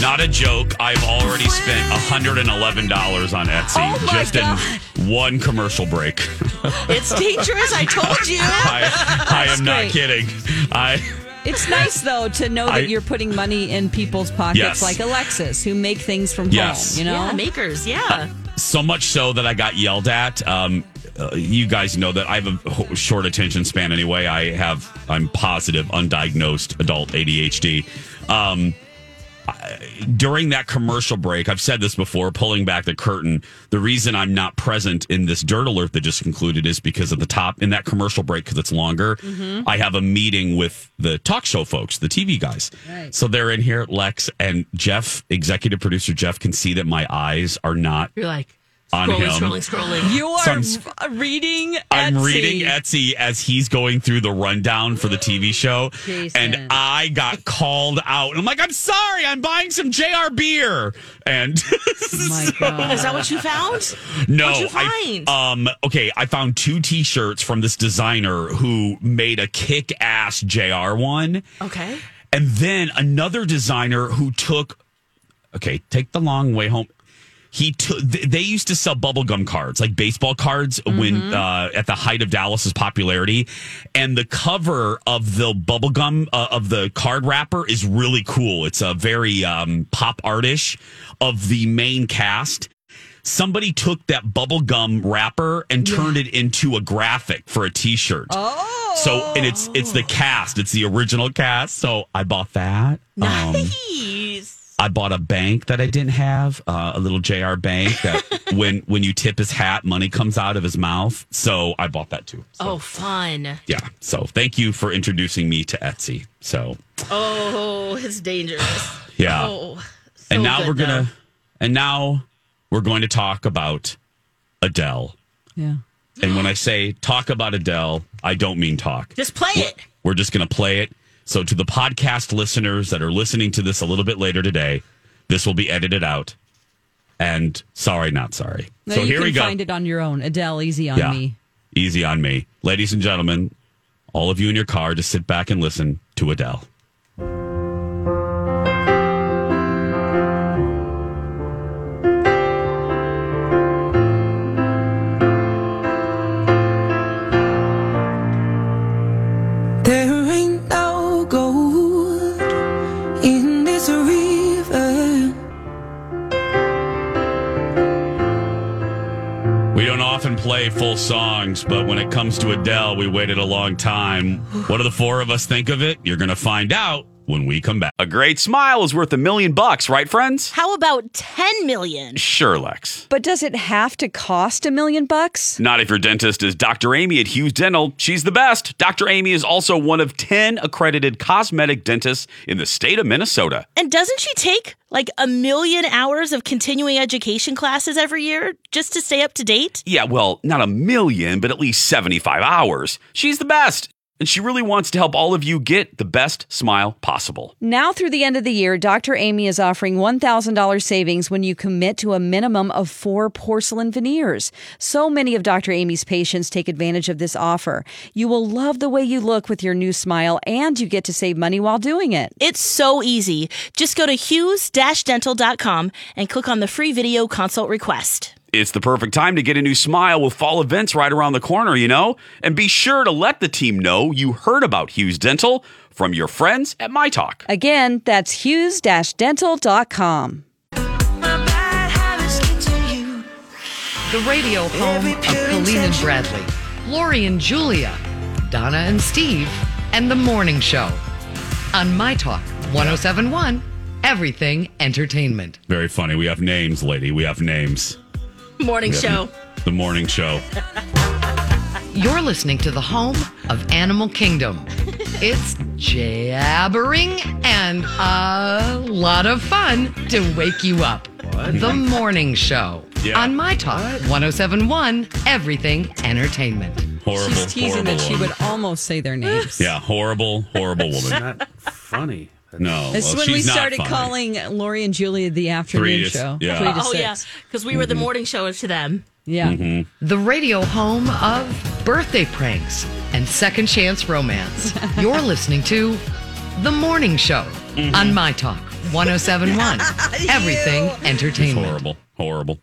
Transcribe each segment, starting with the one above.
Not a joke. I've already spent $111 on Etsy Oh just God. in one commercial break. It's dangerous, I told you. I, I am not kidding. I It's nice though to know that I- you're putting money in people's pockets Yes. like Alexis, who make things from Yes. home. You know, Yeah, makers, yeah. so much so that I got yelled at. Um, uh, you guys know that I have a short attention span anyway. I have, I'm positive, undiagnosed adult ADHD. Um, I- during that commercial break, I've said this before, pulling back the curtain. The reason I'm not present in this dirt alert that just concluded is because at the top in that commercial break, because it's longer, mm-hmm. I have a meeting with the talk show folks, the TV guys. So they're in here, Lex and Jeff, executive producer Jeff, can see that my eyes are not You're like on scrolling, him. scrolling, scrolling. you are So I'm- r- reading. I'm Etsy. reading Etsy as he's going through the rundown for the TV show, Jason. and I got called out. And I'm like, I'm sorry, I'm buying some JR beer, and Oh my God. Is that what you found? no, What'd you I um okay, I found two T-shirts from this designer who made a kick-ass JR one, Okay. and then another designer who took okay, take the long way home. He took. They used to sell bubblegum cards, like baseball cards, when uh, at the height of Dallas's popularity, and the cover of the bubblegum uh, of the card wrapper is really cool. It's a very um, pop artish of the main cast. Somebody took that bubblegum wrapper and turned it into a graphic for a T-shirt. Oh, so and it's it's the cast. It's the original cast. So I bought that. Um, Nice. I bought a bank that I didn't have, uh, a little JR bank that when when you tip his hat, money comes out of his mouth. So I bought that too. So, oh, fun. yeah. So thank you for introducing me to Etsy. So Oh, it's dangerous. yeah, Oh, so and now we're gonna, and now we're going to talk about Adele. Yeah. And when I say talk about Adele, I don't mean talk. just play it. We're just going to play it. So, to the podcast listeners that are listening to this a little bit later today, this will be edited out. And sorry, not sorry. No, so here we go. find it on your own. Adele, easy on Yeah. me. Easy on me. Ladies and gentlemen, all of you in your car, just sit back and listen to Adele. Full songs, but when it comes to Adele, we waited a long time. What do the four of us think of it? You're going to find out when we come back. A great smile is worth a million bucks, right, friends? How about 10 million? Sure, Lex. But does it have to cost a million bucks? Not if your dentist is Dr. Amy at Hughes Dental. She's the best. Dr. Amy is also one of 10 accredited cosmetic dentists in the state of Minnesota. And doesn't she take like a million hours of continuing education classes every year just to stay up to date? Yeah, well, not a million, but at least 75 hours. She's the best. And she really wants to help all of you get the best smile possible. Now through the end of the year, Dr. Amy is offering $1,000 savings when you commit to a minimum of four porcelain veneers. So many of Dr. Amy's patients take advantage of this offer. You will love the way you look with your new smile and you get to save money while doing it. It's so easy. Just go to hughes-dental.com and click on the free video consult request. It's the perfect time to get a new smile with fall events right around the corner, you know? And be sure to let the team know you heard about Hughes Dental from your friends at My Talk. Again, that's hughes-dental.com. My bad habits get to you. The radio home of Colleen and Bradley, Lori and Julia, Donna and Steve, and The Morning Show. On My Talk 1071, Everything Entertainment. Very funny. We have names, lady. We have names. Morning show. The morning show. You're listening to the home of Animal Kingdom. It's jabbering and a lot of fun to wake you up. The Morning Show. Yeah. On My Talk 1071, Everything Entertainment. Horrible. She's teasing horrible that she woman. would almost say their names. Yeah, horrible, horrible woman. not funny. No, This is well, when we she's not started funny. calling Lori and Julia the afternoon Three to- show. yeah. Three to Oh, yeah. Because we were the morning show to them. Yeah. Mm-hmm. the radio home of birthday pranks and second chance romance. You're listening to The Morning Show Mm-hmm. on My Talk 1071, Everything It's Entertainment. horrible, horrible.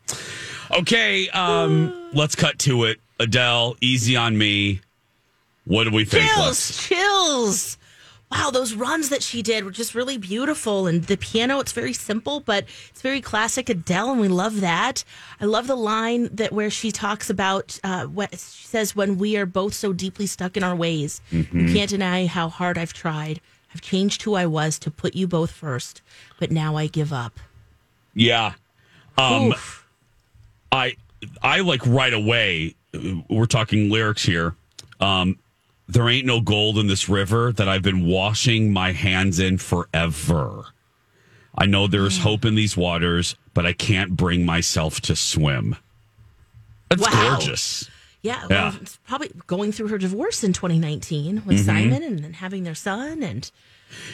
Okay, um, let's cut to it. Adele, easy on me. What do we think? Chills, Lex? chills. Wow, those runs that she did were just really beautiful. And the piano, it's very simple, but it's very classic Adele, and we love that. I love the line that where she talks about uh, what she says when we are both so deeply stuck in our ways. Mm-hmm. You can't deny how hard I've tried. I've changed who I was to put you both first, but now I give up. Yeah. Um, Oof. I I like right away. uh, We're talking lyrics here. Um, there ain't no gold in this river that I've been washing my hands in forever. I know there's hope in these waters, but I can't bring myself to swim. That's Wow. gorgeous. Yeah, Yeah. well, it's probably going through her divorce in 2019 with Mm-hmm. Simon and then having their son. And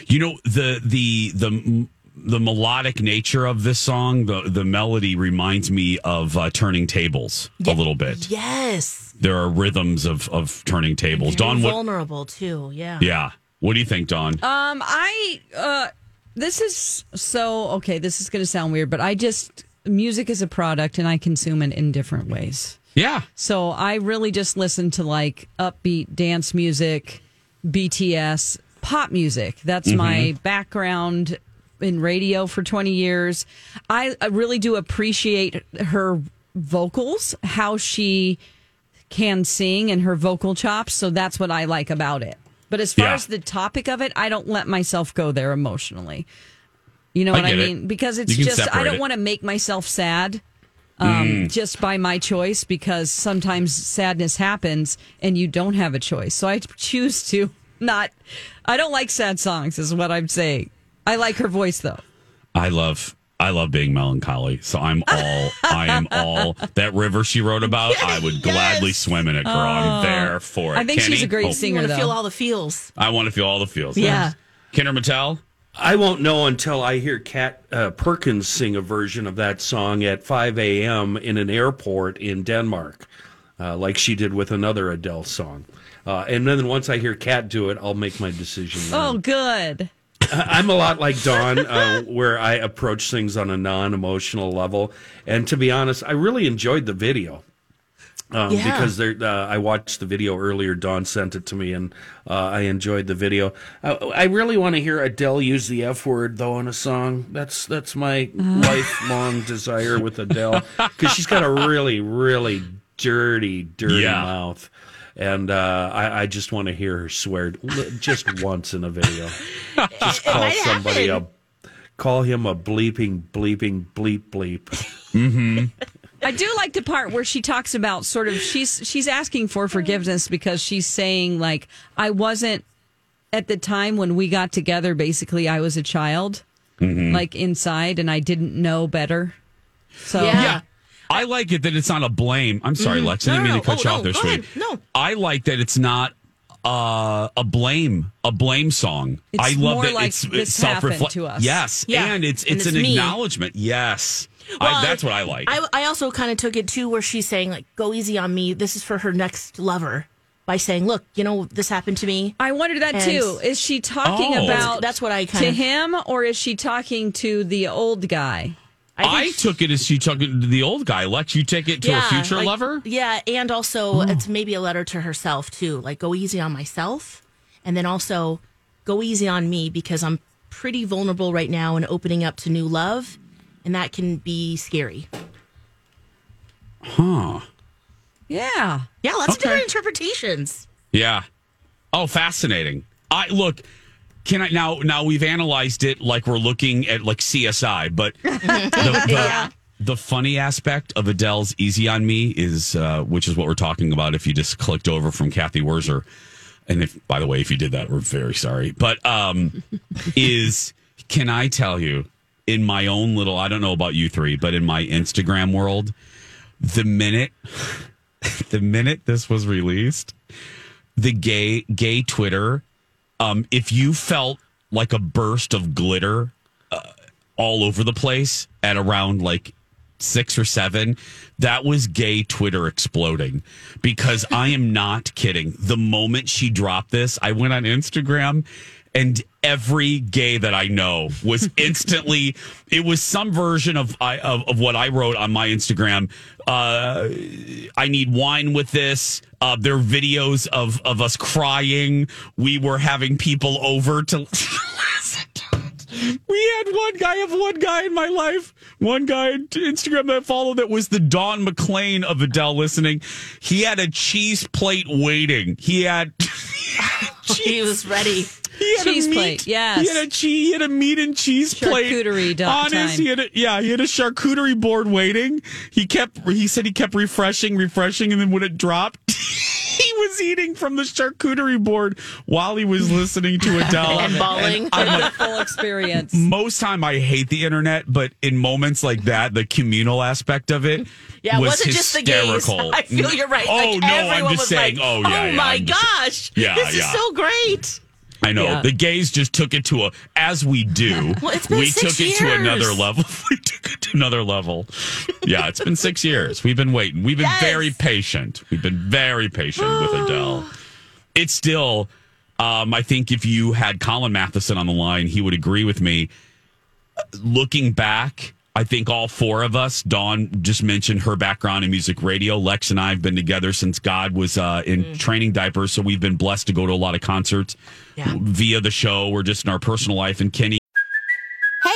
You know the the the the melodic nature of this song, the the melody reminds me of uh, turning tables a little bit. yes, There are rhythms of of turning tables. very Dawn, what? vulnerable too. Yeah. Yeah. What do you think, Dawn? Um, I uh, this is so okay. This is going to sound weird, but I just music is a product and I consume it in different ways. Yeah. So I really just listen to like upbeat dance music, BTS, pop music. That's my background in radio for 20 years. I, I really do appreciate her vocals, how she can sing and her vocal chops. So that's what I like about it. But as far Yeah. as the topic of it, I don't let myself go there emotionally. You know I what I get it. mean? Because it's just, I don't want to make myself sad um, just by my choice because sometimes sadness happens and you don't have a choice. So I choose to not, I don't like sad songs, is what I'm saying. I like her voice though. I love I love being melancholy. So I'm all I am all that river she wrote about. I would gladly swim in it, girl. I'm there for it. Oh. I think she's a great Oh, You singer want to feel all the feels. I want to feel all the feels. Yeah. Kinder Mattel. I won't know until I hear Kat uh, Perkins sing a version of that song at 5 a.m. in an airport in Denmark, uh, like she did with another Adele song. Uh, and then once I hear Kat do it, I'll make my decision. then. Oh, good. I'm a lot like Dawn, uh, where I approach things on a non-emotional level. And to be honest, I really enjoyed the video. Um, Yeah. Because there, uh, I watched the video earlier. Dawn sent it to me, and uh, I enjoyed the video. I, I really want to hear Adele use the F word though in a song. That's that's my lifelong desire with Adele because she's got a really, really dirty, dirty Yeah. mouth, and uh, I, I just want to hear her swear just once in a video. Just call might somebody happen. a call him a bleeping, bleeping, bleep, bleep. I do like the part where she talks about sort of she's she's asking for forgiveness because she's saying like I wasn't at the time when we got together basically I was a child like inside and I didn't know better. So Yeah. Yeah. I like it that it's not a blame. I'm sorry, Lex. I No, didn't mean no, to cut no. you Oh, off there, no, sweet. ahead. No. I like that it's not uh, a blame, a blame song. It's I love more that like it's, it's self-reflect. Yes, Yeah. and it's And it's, it's an me. acknowledgement. Yes, Well, I, that's what I like. I, I also kind of took it too, where she's saying like, "Go easy on me." This is for her next lover by saying, "Look, you know this happened to me." I wondered that And- too. Is she talking Oh. about That's what I kind to him or is she talking to the old guy? I, think took it as she took it to the old guy. Lex, you take it to a future like- lover. Yeah, and also it's maybe a letter to herself too. Like, go easy on myself, and then also go easy on me because I'm pretty vulnerable right now and opening up to new love, and that can be scary. Huh. Yeah. Yeah, lots of different interpretations. Yeah. Oh, fascinating. I look. Can I now? Now we've analyzed it like we're looking at like CSI, but the, the, the funny aspect of Adele's "Easy on Me" is, uh, which is what we're talking about. If you just clicked over from Cathy Wurzer, and if by the way, if you did that, we're very sorry. But um, is can I tell you in my own little? I don't know about you three, but in my Instagram world, the minute the minute this was released, the gay gay Twitter, um, if you felt like a burst of glitter uh, all over the place at around like six or seven, that was gay Twitter exploding. Because I am not kidding. The moment she dropped this, I went on Instagram and every gay that I know was instantly. It was some version of I of, of what I wrote on my Instagram. Uh, I need wine with this. Uh, there are videos of of us crying. We were having people over to listen to it. We had one guy. I have one guy in my life. One guy on Instagram that I followed that was the Don McLean of Adele listening. He had a cheese plate waiting. He had. He was ready. He had Cheese a meat, plate, yes. He had a cheese. He had a meat and cheese plate. Charcuterie do- on his. time. He had a, yeah. He had a charcuterie board waiting. He kept. He said he kept refreshing, refreshing, and then when it dropped, he was eating from the charcuterie board while he was listening to Adele And bawling. I'm like, Full experience. most time I hate the internet, but in moments like that, the communal aspect of it Yeah, it was wasn't just the gays. hysterical. I feel you're right. Oh like, no, everyone I'm just was saying. Like, oh yeah, oh yeah, my just- gosh. Yeah, this yeah. is so great. I know Yeah. the gays just took it to a as we do. Well, it's been we six took it to another level. we took it to another level. Yeah, it's been six years. We've been waiting. We've been Yes. very patient. We've been very patient with Adele. It's still. Um, I think if you had Colin Matheson on the line, he would agree with me. Looking back I think all four of us, Dawn just mentioned her background in music radio. Lex and I have been together since God was uh, in training diapers. So we've been blessed to go to a lot of concerts Yeah. via the show or just in our personal life. And Kenny,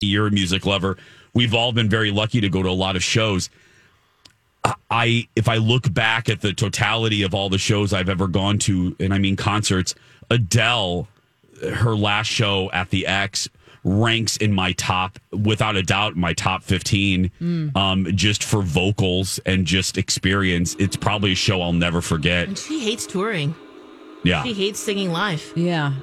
You're a music lover. We've all been very lucky to go to a lot of shows. I, if I look back at the totality of all the shows I've ever gone to, and I mean concerts, Adele, her last show at the X ranks in my top, without a doubt, my top 15, um, just for vocals and just experience. It's probably a show I'll never forget. And she hates touring. Yeah. She hates singing live. Yeah.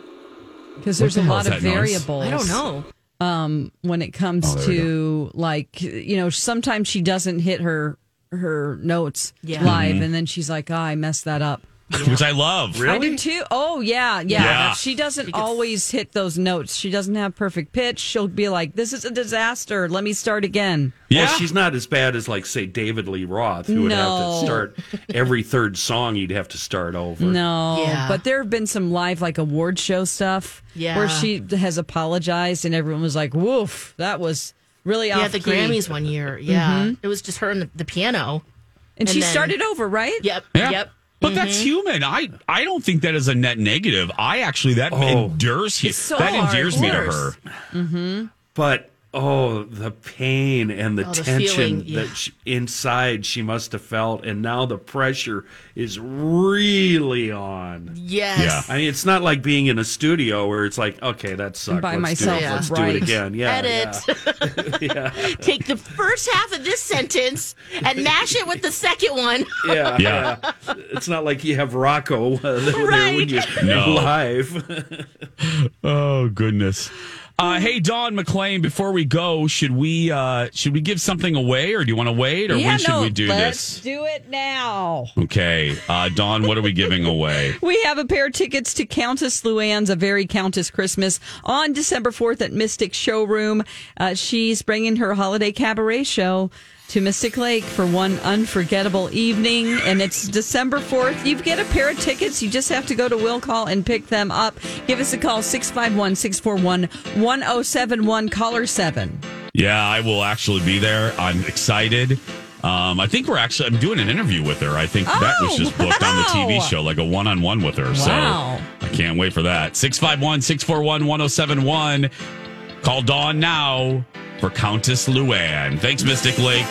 Because there's the a lot of that noise? variables. I don't know. Um, when it comes Oh, to like you know sometimes she doesn't hit her her notes Yeah. live Mm-hmm. and then she's like oh, i messed that up Which I love. Really? i do too oh yeah, yeah Yeah. she doesn't She gets- always hit those notes she doesn't have perfect pitch she'll be like this is a disaster let me start again Yeah. Well, she's not as bad as like say David Lee Roth, who would have to start every third song. He'd have to start over. no Yeah. but there have been some live like award show stuff Yeah. where she has apologized and everyone was like woof that was really Yeah, off at the key." Grammys one year. Yeah. Mm-hmm. It was just her and the, the piano. and, and she then- started over right Yep. Yeah. Yep. But that's mm-hmm. human. I I don't think that is a net negative. I actually that Oh. endures It's so that endears me to course. her. But oh, the pain and the Oh, the tension feeling, yeah. that she, inside she must have felt, and now the pressure is really on. Yes. Yeah. I mean, it's not like being in a studio where it's like, okay, that sucked. By Let's myself, do it. Let's right. do it again. Yeah, Edit. yeah. Take the first half of this sentence and mash it with the second one. Yeah, Yeah. yeah. It's not like you have Rocco uh, there when Right. you No. live. Oh goodness. Uh, hey Don McLean, before we go, should we uh, should we give something away, or do you want to wait, or yeah, when should no, we do let's this? do it now Okay, uh, Don, what are we giving away? We have a pair of tickets to Countess Luann's A Very Countess Christmas on December 4th at Mystic Showroom. Uh, she's bringing her holiday cabaret show to Mystic Lake for one unforgettable evening. And it's December 4th. You get a pair of tickets. You just have to go to Will Call and pick them up. Give us a call 651 641 1071, caller 7. Yeah, I will actually be there. I'm excited. Um, I think we're actually I'm doing an interview with her. I think that was Oh, just booked on the TV show, like a one on one with her. Wow. So I can't wait for that. 651 641 1071. Call Dawn now for Countess Luann. Thanks, Mystic Lake.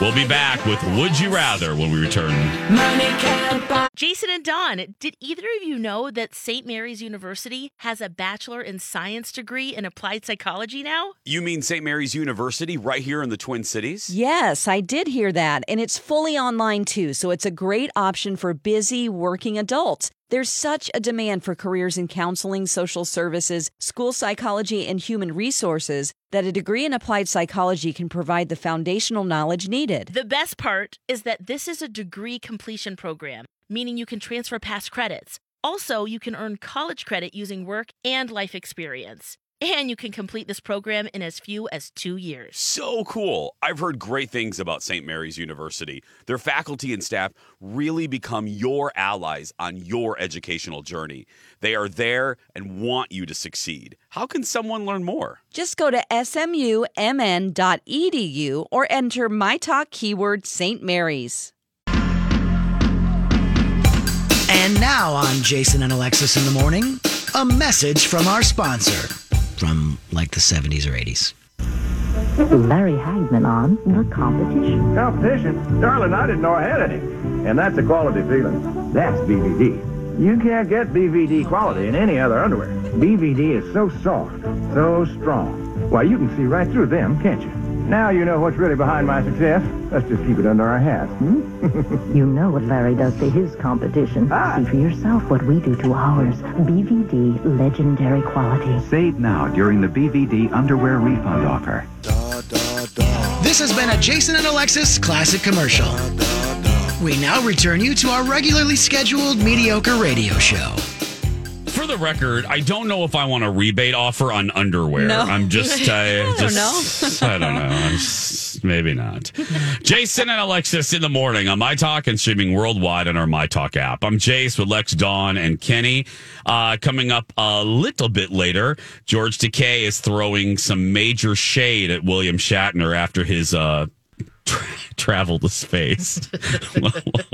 We'll be back with Would You Rather when we return. Money can't buy. Jason and Don, did either of you know that St. Mary's University has a Bachelor in Science degree in applied psychology now? You mean St. Mary's University right here in the Twin Cities? Yes, I did hear that. And it's fully online too. So it's a great option for busy working adults. There's such a demand for careers in counseling, social services, school psychology, and human resources that a degree in applied psychology can provide the foundational knowledge needed. The best part is that this is a degree completion program, meaning you can transfer past credits. Also, you can earn college credit using work and life experience. And you can complete this program in as few as two years. So cool. I've heard great things about St. Mary's University. Their faculty and staff really become your allies on your educational journey. They are there and want you to succeed. How can someone learn more? Just go to smumn.edu or enter my talk keyword St. Mary's. And now on Jason and Alexis in the morning, a message from our sponsor from like the 70s or 80s. Larry Hagman on the competition. Competition? Darling, I didn't know I had any. And that's a quality feeling. That's BVD. You can't get BVD quality in any other underwear. BVD is so soft, so strong. Why, you can see right through them, can't you? Now you know what's really behind my success. Let's just keep it under our hats, hmm? You know what Larry does to his competition. See for yourself what we do to ours. BVD legendary quality. Save now during the BVD underwear refund offer. Da, da, da. This has been a Jason and Alexis classic commercial. We now return you to our regularly scheduled mediocre radio show. The record, I don't know if I want a rebate offer on underwear. No. I'm just, I, don't just, I don't know. I'm just- maybe not. Jason and Alexis in the morning on My Talk and streaming worldwide on our My Talk app. I'm Jace with Lex, Dawn, and Kenny. Uh, coming up a little bit later, George Takei is throwing some major shade at William Shatner after his uh, tra- travel to space.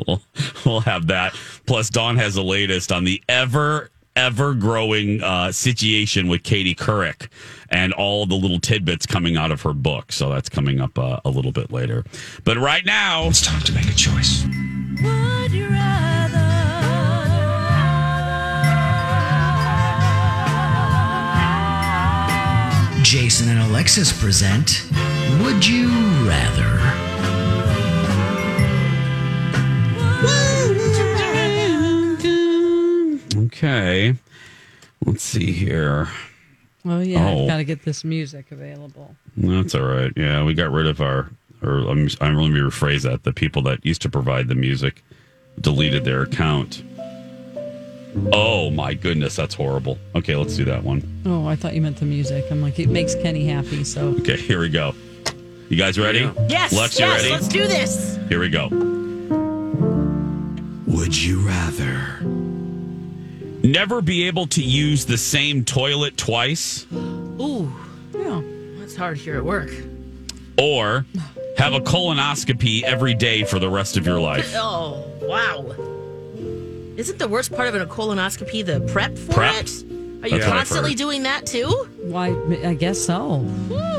we'll, we'll have that. Plus, Dawn has the latest on the ever ever growing uh, situation with Katie Couric and all the little tidbits coming out of her book. So that's coming up uh, a little bit later. But right now, it's time to make a choice. Would you rather? Jason and Alexis present Would You Rather? Okay. Let's see here. Oh yeah, Oh. I've got to get this music available. That's all right. Yeah, we got rid of our, or I'm, I'm let me rephrase that. The people that used to provide the music deleted their account. Oh my goodness, that's horrible. Okay, let's do that one. Oh, I thought you meant the music. I'm like, it makes Kenny happy. So Okay, here we go. You guys ready? Yes, Lex, you yes, ready? let's do this. Here we go. Would you rather never be able to use the same toilet twice Ooh, yeah. that's hard here at work. or have a colonoscopy every day for the rest of your life? Oh, wow. Isn't the worst part of a colonoscopy the prep for Prep? it? Are you That's constantly doing that too? Why? I guess so.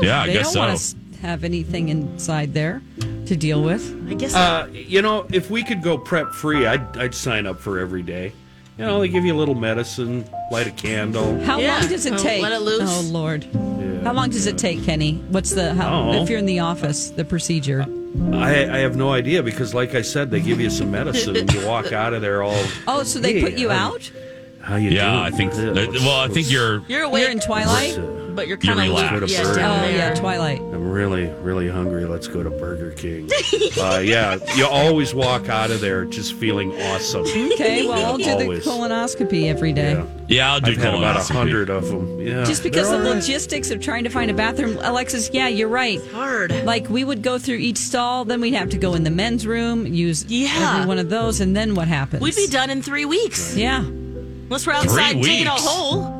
Yeah, I they guess don't so. want to have anything inside there to deal with. I guess. Uh, you know, if we could go prep free, I'd, I'd sign up for every day. You know, they give you a little medicine, light a candle. How Yeah. long does it Oh, take? let it loose. Oh Lord. How long does it take, Kenny? What's the how, Oh. if you're in the office, the procedure? I, I have no idea because, like I said, they give you some medicine and you walk out of there all. Oh, so they "Hey, put you how- out? How you yeah, doing? I think. Yeah, what's- well, I think you're. you're awake, You're in Twilight? Uh, but you're You're kind of relaxed. yeah, Oh, down Oh yeah, Twilight. I'm really, really hungry. Let's go to Burger King. uh, yeah, you always walk out of there just feeling awesome. Okay, well I'll do Always. the colonoscopy every day. Yeah. Yeah, I'll do I've had about a hundred of them. Yeah, Just because They're the all right. logistics of trying to find a bathroom, Alexis, yeah, you're right. Hard. Like we would go through each stall, then we'd have to go in the men's room, use Yeah. every one of those, and then what happens? We'd be done in three weeks. Yeah. Unless we're outside digging a hole.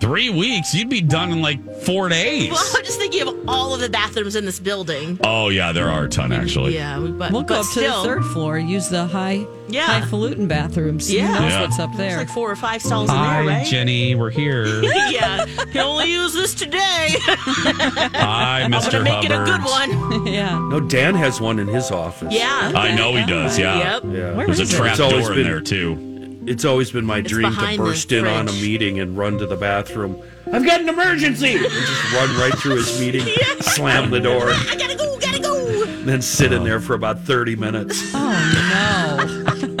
Three weeks, you'd be done in like four days. Well, I'm just thinking of all of the bathrooms in this building. Oh yeah, there are a ton mm, actually. Yeah, we, but We'll go but up still, to the third floor, use the high Yeah. highfalutin bathrooms. Yeah. Who knows Yeah. what's up There's there? like four or five stalls Hi, in there, right? Jenny, we're here. yeah, can only use this today. Hi, I'm Mr. gonna make it a good one. yeah. No, Dan has one in his office. Yeah. I know he does. Yeah. Yep. Yeah. Where There's a is it? trap It's always door in been- there too. It's always been my dream to burst in on a meeting and run to the bathroom. I've got an emergency! And just run right through his meeting, slam the door, I gotta go, gotta go. then sit in there for about 30 minutes. Oh no.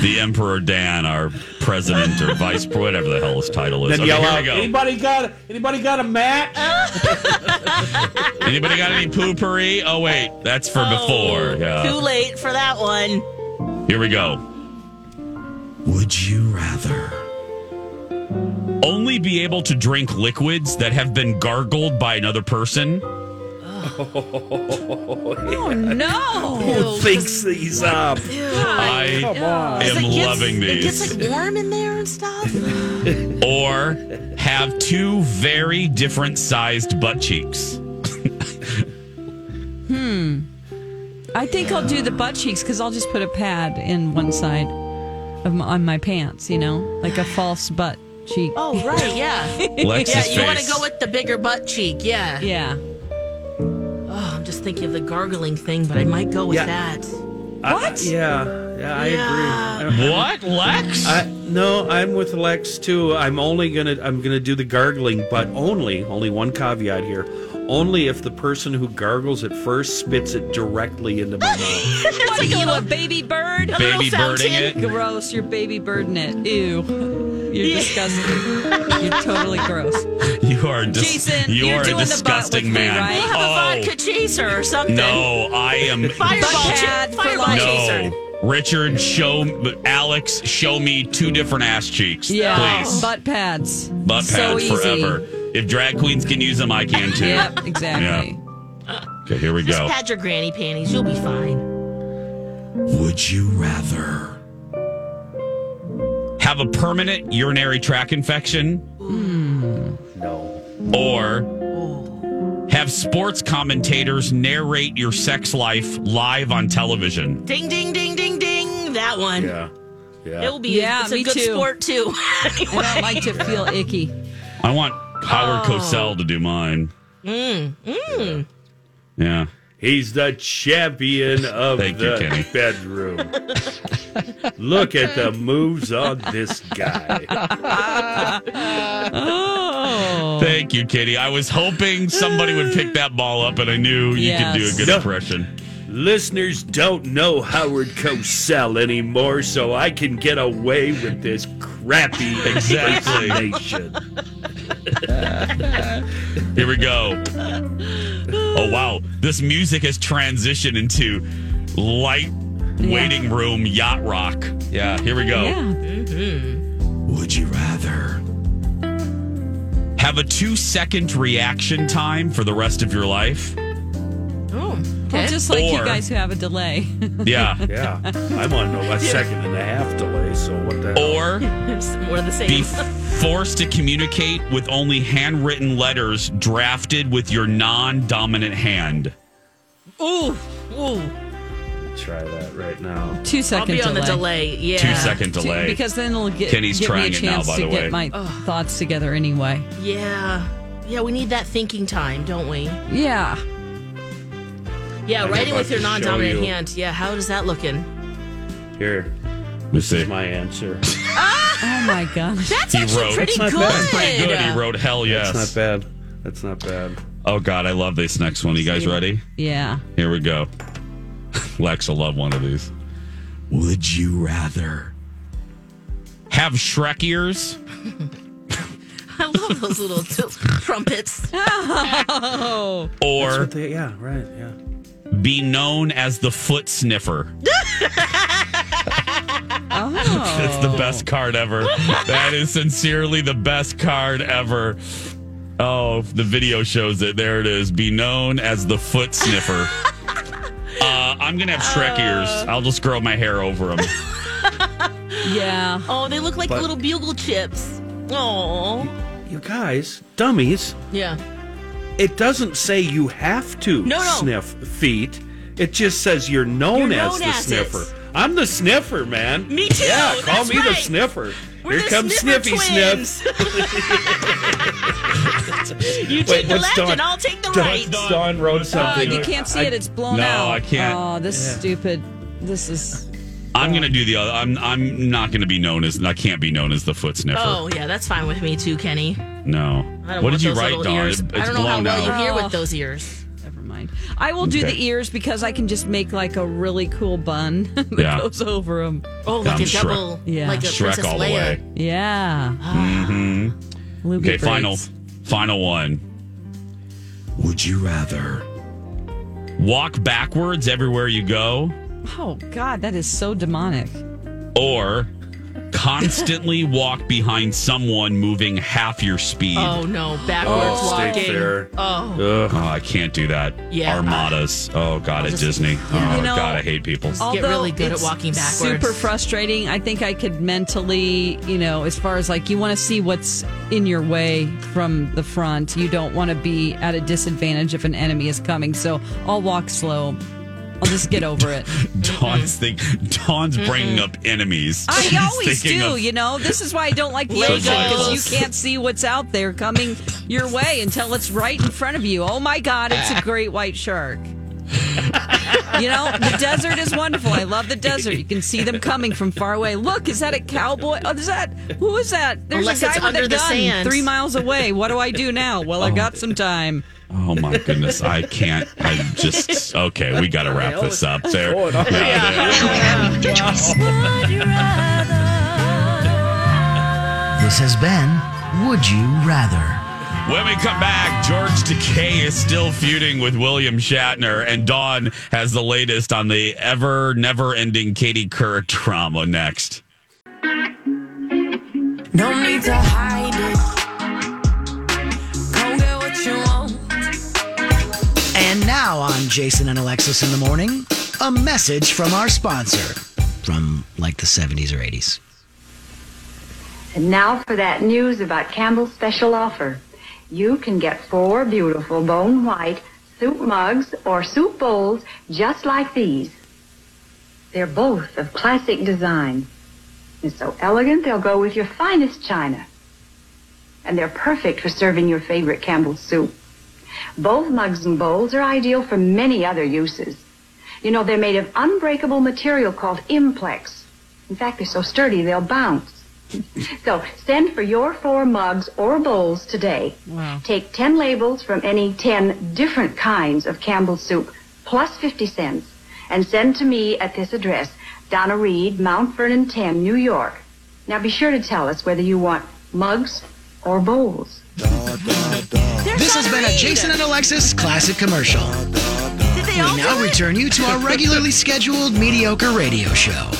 The Emperor Dan, our president or vice, whatever the hell his title is. Then Okay, yell here out, go. anybody got, anybody got a mat? Anybody got any poopery? Oh wait, that's for oh, before. Too late for that one. Here we go. Would you rather only be able to drink liquids that have been gargled by another person, Oh no! Who thinks these up? I Come am It gets- loving It these, gets like warm in there and stuff. or have two very different sized butt cheeks. Hmm. I think I'll do the butt cheeks because I'll just put a pad in one side of my, on my pants. You know, like a false butt cheek. Oh right, yeah. Lex's yeah, you want to go with the bigger butt cheek, yeah. Yeah. Oh, I'm just thinking of the gargling thing, but I might go with Yeah. that. What? yeah, yeah, I Yeah. agree. What, Lex? I, no, I'm with Lex too. I'm only gonna I'm gonna do the gargling, but only only one caveat here. Only if the person who gargles it first spits it directly into my mouth. What are you, a baby bird? A Baby birding it. Gross. You're baby birding it. Ew. You're disgusting. You're totally gross. You are dis- Jason, you you're are a doing the butt disgusting with me, man. right? Have a Oh vodka chaser or something. no, I am Fireball, Butt pad fireball life. chaser. no. Richard, show Alex, show me two different ass cheeks, Yeah, please. butt pads. Butt so pads easy. Forever. If drag queens can use them, I can too. Yep, exactly. Okay, here we Just go. pad your granny panties. You'll be fine. Would you rather have a permanent urinary tract infection mm. No. or oh. have sports commentators narrate your sex life live on television? Ding, ding, ding, ding, ding. That one. Yeah. Yeah. It'll be Yeah, it's a me good too. sport too. I don't like to feel icky. I want Howard Oh. Cosell to do mine. mm, mm. Yeah. He's the champion of Thank you, the Kenny. bedroom. Look at the moves on this guy. Oh. Thank you, Kitty. I was hoping somebody would pick that ball up, and I knew you could do a good No. impression. Listeners don't know Howard Cosell anymore, so I can get away with this crappy Exactly. impersonation. Here we go. Oh wow, this music has transitioned into light waiting room yacht rock. Yeah, here we go. Yeah. Mm-hmm. Would you rather have a two second reaction time for the rest of your life? Well, just like you guys who have a delay. Yeah. Yeah, I'm on a second and a half delay, so what the hell? Or It's more of the same. be forced to communicate with only handwritten letters drafted with your non dominant hand. ooh, ooh. Try that right now. Two second I'll second be on delay. the delay. Yeah. Two second Two- delay. because then it'll get, Kenny's give me trying a it now, chance by to the get way. my thoughts together anyway. Yeah. Yeah, we need that thinking time, don't we? Yeah. Yeah, I'm writing with your non-dominant you. hand. Yeah, how does that looking? Here, Let's this is see. my answer. Oh my gosh. That's He actually wrote- pretty That's good. not bad. Pretty good. He wrote hell yes. That's not bad. That's not bad. Oh God, I love this next one. You guys ready? Yeah. Here we go. Lex will love one of these. Would you rather have Shrek ears I love those little t- trumpets. Oh. or What the- yeah, right. Yeah. Be known as the foot sniffer? Oh. That's the best card ever. That is sincerely the best card ever. Oh, the video shows it. There it is. Be known as the foot sniffer. Uh, I'm gonna have Shrek ears. I'll just grow my hair over them. Yeah. Oh, they look like But- little bugle chips. Oh. You guys, dummies. Yeah. It doesn't say you have to No, no. sniff feet. It just says you're known You're as known the as sniffer. it. I'm the sniffer, man. Me too, Yeah, call that's me the sniffer. We're Here the comes sniffer Sniffy twins. Sniff. you Wait, take the left Dawn- and I'll take the Dawn- right. Dawn wrote Oh, something. you can't see it. It's blown No, out. I can't. Oh, this is stupid. This is. I'm gonna do the other. I'm I'm not gonna be known as. I can't be known as the foot sniffer. Oh, yeah, that's fine with me too, Kenny. No. I don't What want did you those write, little Dawn? ears. It- I It's don't know how blown well you out. hear with those ears. Never mind. I will do Okay. the ears because I can just make like a really cool bun that Yeah. goes over them. Oh, like I'm a Shrek. double, Yeah. like a Shrek Princess all the Leia. way. Yeah. hmm Luby Okay, final, final one. Would you rather walk backwards everywhere you go, Oh God, that is so demonic. or constantly walk behind someone moving half your speed? Oh no, backwards Oh, walking. there. Oh, Oh, I can't do that. Yeah. Armadas. Oh God, at just- Disney. Oh You know, God, I hate people. get really good at walking backwards. Super frustrating. I think I could mentally, you know, as far as like you want to see what's in your way from the front. You don't want to be at a disadvantage if an enemy is coming. So I'll walk slow. I'll just get over it. Dawn's think Dawn's mm-hmm. bringing up enemies. I She's always thinking do, of- you know. This is why I don't like the Legos. because you can't see what's out there coming your way until it's right in front of you. Oh my God, it's a great white shark. you know, the desert is wonderful. I love the desert. You can see them coming from far away. Look, is that a cowboy? Oh, is that who is that? There's Unless a it's guy with under a the gun sand. three miles away. What do I do now? Well, I got some time. Oh my goodness, I can't. I just okay. We got to wrap this up. There. Going. Yeah, there. This has been Would You Rather. When we come back, George Takei is still feuding with William Shatner, and Dawn has the latest on the ever never ending Katie Couric drama next. No need to hide it. Go get what you want. And now on Jason and Alexis in the morning, a message from our sponsor from like the 70s or 80s. And now for that news about Campbell's special offer. You can get four beautiful bone white soup mugs or soup bowls just like these. They're both of classic design. They're so elegant they'll go with your finest china. And they're perfect for serving your favorite Campbell's soup. Both mugs and bowls are ideal for many other uses. You know, they're made of unbreakable material called Implex. In fact, they're so sturdy they'll bounce. so send for your four mugs or bowls today. Wow. Take 10 labels from any 10 different kinds of Campbell's soup, plus 50 cents, and send to me at this address, Donna Reed, Mount Vernon 10, New York. Now be sure to tell us whether you want mugs or bowls. This has been a Jason and Alexis classic commercial. Did they all We now do it? return you to our regularly scheduled mediocre radio show.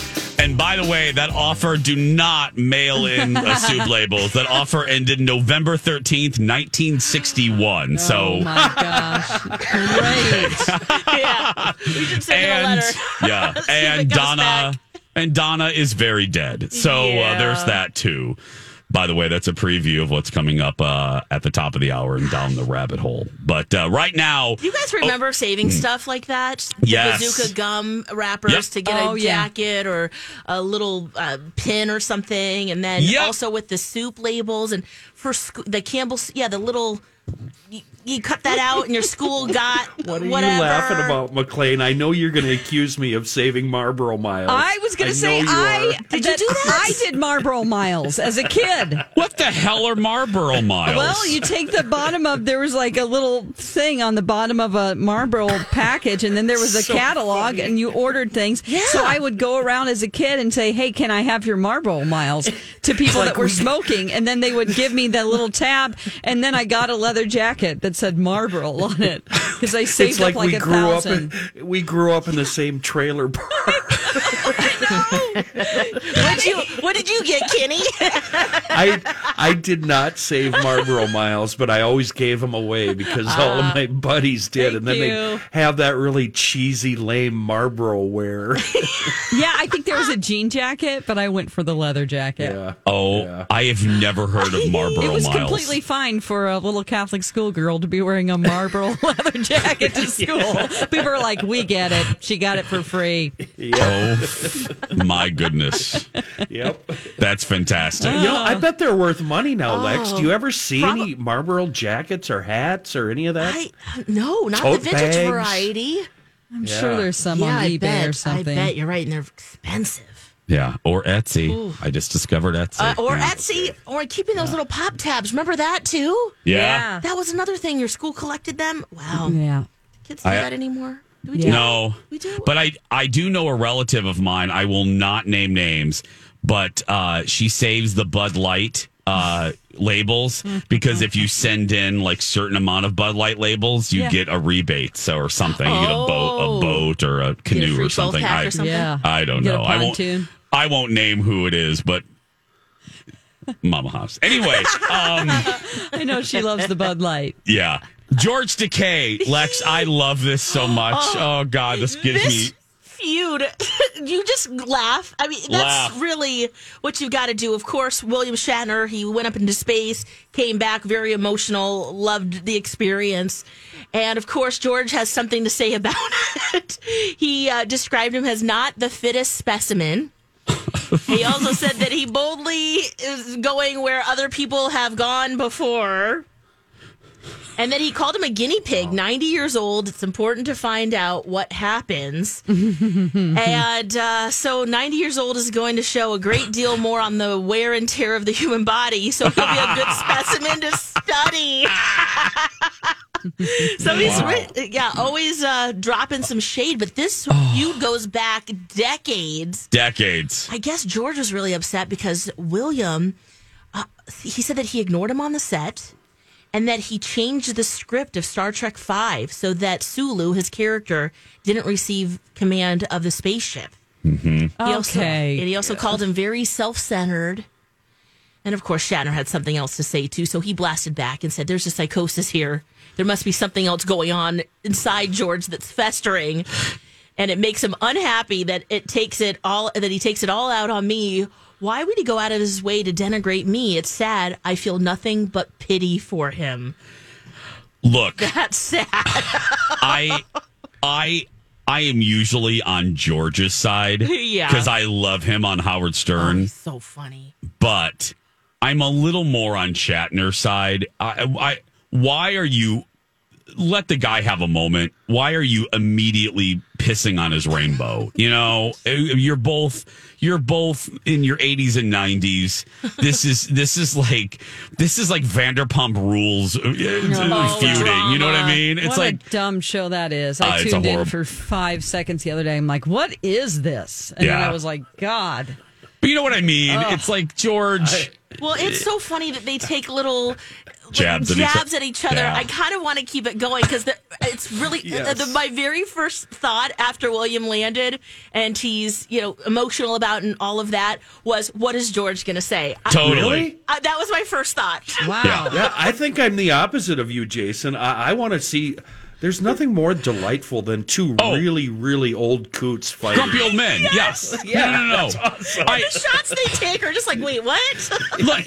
And by the way, that offer do not mail in a soup labels. That offer ended November 13th, 1961. so Oh my gosh. Great. yeah, we should send them a and letter. yeah, and Donna back. and Donna is very dead. So Yeah. uh, there's that too. By the way, that's a preview of what's coming up uh, at the top of the hour and down the rabbit hole. But uh, right now, you guys remember saving stuff like that? Oh. Hmm. Yes. The bazooka gum wrappers Yep. to get Oh, a yeah. jacket or a little uh, pin or something, and then Yep. also with the soup labels and for sc- the Campbell's, yeah, the little. You, you cut that out, and your school got What are whatever. you laughing about, McLean? I know you're going to accuse me of saving Marlboro Miles. I was going to say you I. Did you do that? I did Marlboro Miles as a kid. what the hell are Marlboro Miles? Well, you take the bottom of there was like a little thing on the bottom of a Marlboro package, and then there was a So catalog, funny. and you ordered things. yeah. So I would go around as a kid and say, "Hey, can I have your Marlboro Miles?" to people that were smoking, and then they would give me the little tab, and then I got a leather jacket that said Marlboro on it because I saved It's like, up like we a grew thousand. up in we grew up in the same trailer park. What you? What did you get, Kenny? I I did not save Marlboro Miles, but I always gave them away because all of ah, my buddies did, and then you. they have that really cheesy, lame Marlboro wear. Yeah, I think there was a jean jacket, but I went for the leather jacket. yeah. oh, Yeah. I have never heard of Marlboro It was Miles. completely fine for a little Catholic schoolgirl to be wearing a Marlboro leather jacket to school. People are like, "We get it. She got it for free." Oh my goodness, Yep. that's fantastic. You know, I bet they're worth money now, Lex. Do you ever see prob- any Marlboro jackets or hats or any of that? I no, not Tote the vintage bags. variety. I'm Yeah. sure there's some yeah, on I eBay bet. or something. I bet you're right, and they're expensive. Yeah, or Etsy. I just discovered Etsy. Uh, or Yeah. Etsy, or keeping those little pop tabs. Remember that too? Yeah. That was another thing. Your school collected them. Wow. Yeah. Kids do I- that anymore? Do we do No, We do? but I I do know a relative of mine. I will not name names, but uh, she saves the Bud Light uh, labels because if you send in like certain amount of Bud Light labels, you Yeah. get a rebate, so or something. You get a boat, Oh. a boat, or a Get a canoe free or something. pack I, or something? Yeah. I don't Get a know. I won't. pontoon. I won't name who it is, but Mama House. Anyway, um, I know she loves the Bud Light. yeah. George Takei, Lex, I love this so much. Oh, God, this gives this me feud, you just laugh. I mean, that's Laugh. really what you've got to do. Of course, William Shatner, he went up into space, came back very emotional, loved the experience. And of course, George has something to say about it. He uh, described him as not the fittest specimen. he also said that he boldly is going where other people have gone before. And then he called him a guinea pig, 90 years old. It's important to find out what happens. and uh, so, 90 years old is going to show a great deal more on the wear and tear of the human body. So, he'll be a good specimen to study. so, he's, re- yeah, always uh, dropping some shade. But this feud goes back decades. decades. I guess George was really upset because William, uh, he said that he ignored him on the set. And that he changed the script of Star Trek Five so that Sulu, his character, didn't receive command of the spaceship. Mm-hmm. He also, Okay. and he also called him very self-centered. And of course, Shatner had something else to say too, so he blasted back and said, "There's a psychosis here. There must be something else going on inside George that's festering." And it makes him unhappy that it takes it all that he takes it all out on me. Why would he go out of his way to denigrate me? It's sad. I feel nothing but pity for him. Look, That's sad. I, I, I am usually on George's side. Yeah. Because I love him on Howard Stern. Oh, so funny. but I'm a little more on Shatner's side. I, I, why are you? Let the guy have a moment. Why are you immediately pissing on his rainbow? You know, you're both you're both in your 80s and 90s. This is this is like this is like Vanderpump Rules uh, feuding. You know what I mean? It's what like a dumb show that is. I Uh, it's a tuned in for five seconds the other day. I'm like, what is this? And then I was like, God. But you know what I mean? Ugh. It's like George. Well, it's so funny that they take little like, Jabs at each jabs o- at each other. Yeah. I kind of want to keep it going because it's really uh, Yes. the, my very first thought after William landed and he's you know emotional about and all of that was what is George going to say? I- Totally. I, uh, that was my first thought. Yeah. yeah, I think I'm the opposite of you, Jason. I, I want to see. There's nothing more delightful than two oh. really, really old coots fighting. Oh. Grumpy old men. Yes. Yeah, no, no, no. that's awesome. I- the shots they take are just like, wait, what? Look,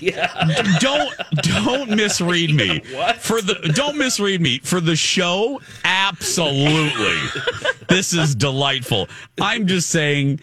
don't don't misread me. For the don't misread me for the show. Absolutely, this is delightful. I'm just saying,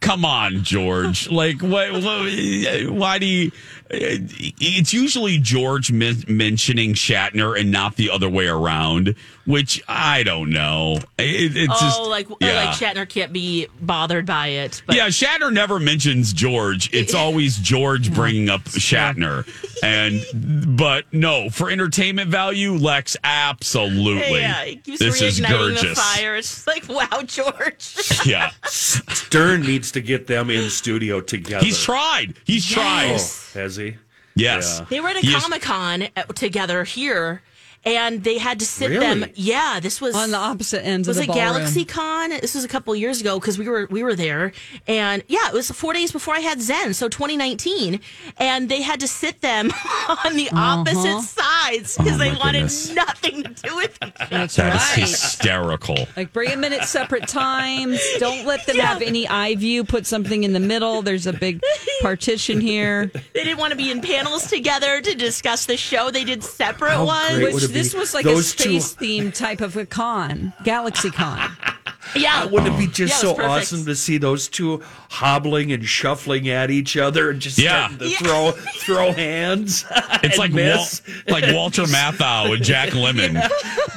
come on, George. Like, what? what why do you? It's usually George men- mentioning Shatner and not the other way around, which I don't know. It, it's oh, just like yeah. like Shatner can't be bothered by it. But yeah, Shatner never mentions George. It's always George bringing up Shatner. And but no, for entertainment value, Lex absolutely. yeah, he keeps this is reigniting the gorgeous. fire. It's like, wow, George. Yeah. Stern needs to get them in studio together. He's tried. He's tried. Oh, has he? Yes. Yeah. They were at a Comic Con uh, together here, and they had to sit them. Yeah, this was On the opposite ends Was of the it ballroom. Galaxy Con? This was a couple years ago because we were we were there, and yeah, it was four days before I had Zen, so 2019, and they had to sit them on the uh-huh. opposite sides because Oh, they wanted goodness. nothing to do with each other. That's That is right. hysterical. Like bring them in at separate times. Don't let them have any eye view. Put something in the middle. There's a big partition here. They didn't want to be in panels together to discuss the show. They did separate How ones. Great would Which it be? this was like Those a two- space themed type of a con, Galaxy Con. Yeah, Wouldn't it be Yeah, just it so perfect. awesome to see those two hobbling and shuffling at each other and just Yeah. starting to throw throw hands? It's and like Wal- miss. like Walter Matthau and Jack Lemmon.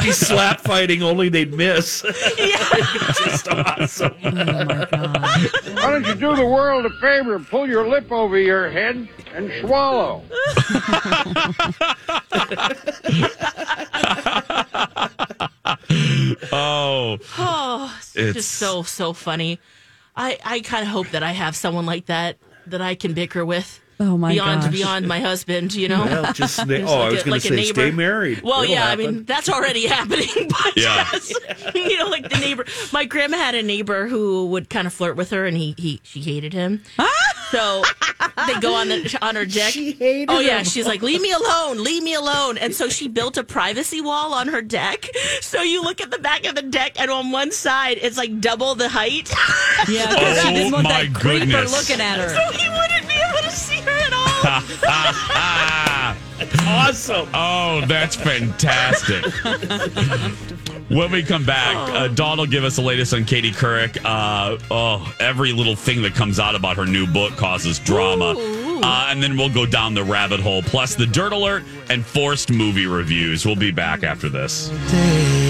be slap fighting, only they'd miss. Yeah. just awesome. Oh my god! Why don't you do the world a favor and pull your lip over your head and swallow? Oh, Oh, it's, It's- just so so funny. I I kind of hope that I have someone like that that I can bicker with. Oh my beyond gosh. beyond my husband, you know. Well, just Just oh, I like was a- going like to say, neighbor. stay married. Well, It'll yeah, I mean that's already happening. But Yeah. yes, you know, like the neighbor. My grandma had a neighbor who would kind of flirt with her, and he he she hated him. So they go on the on her deck. She hated oh yeah, him. she's like, "Leave me alone, leave me alone." And so she built a privacy wall on her deck. So you look at the back of the deck, and on one side it's like double the height. Yeah, because she Oh, didn't want my that creeper goodness. looking at her. so he wouldn't be able to see her at all. awesome. Oh, that's fantastic. when we come back, uh, Dawn will give us the latest on Katie Couric. Uh, oh, every little thing that comes out about her new book causes drama. Uh, and then we'll go down the rabbit hole, plus the dirt alert and forced movie reviews. We'll be back after this. Day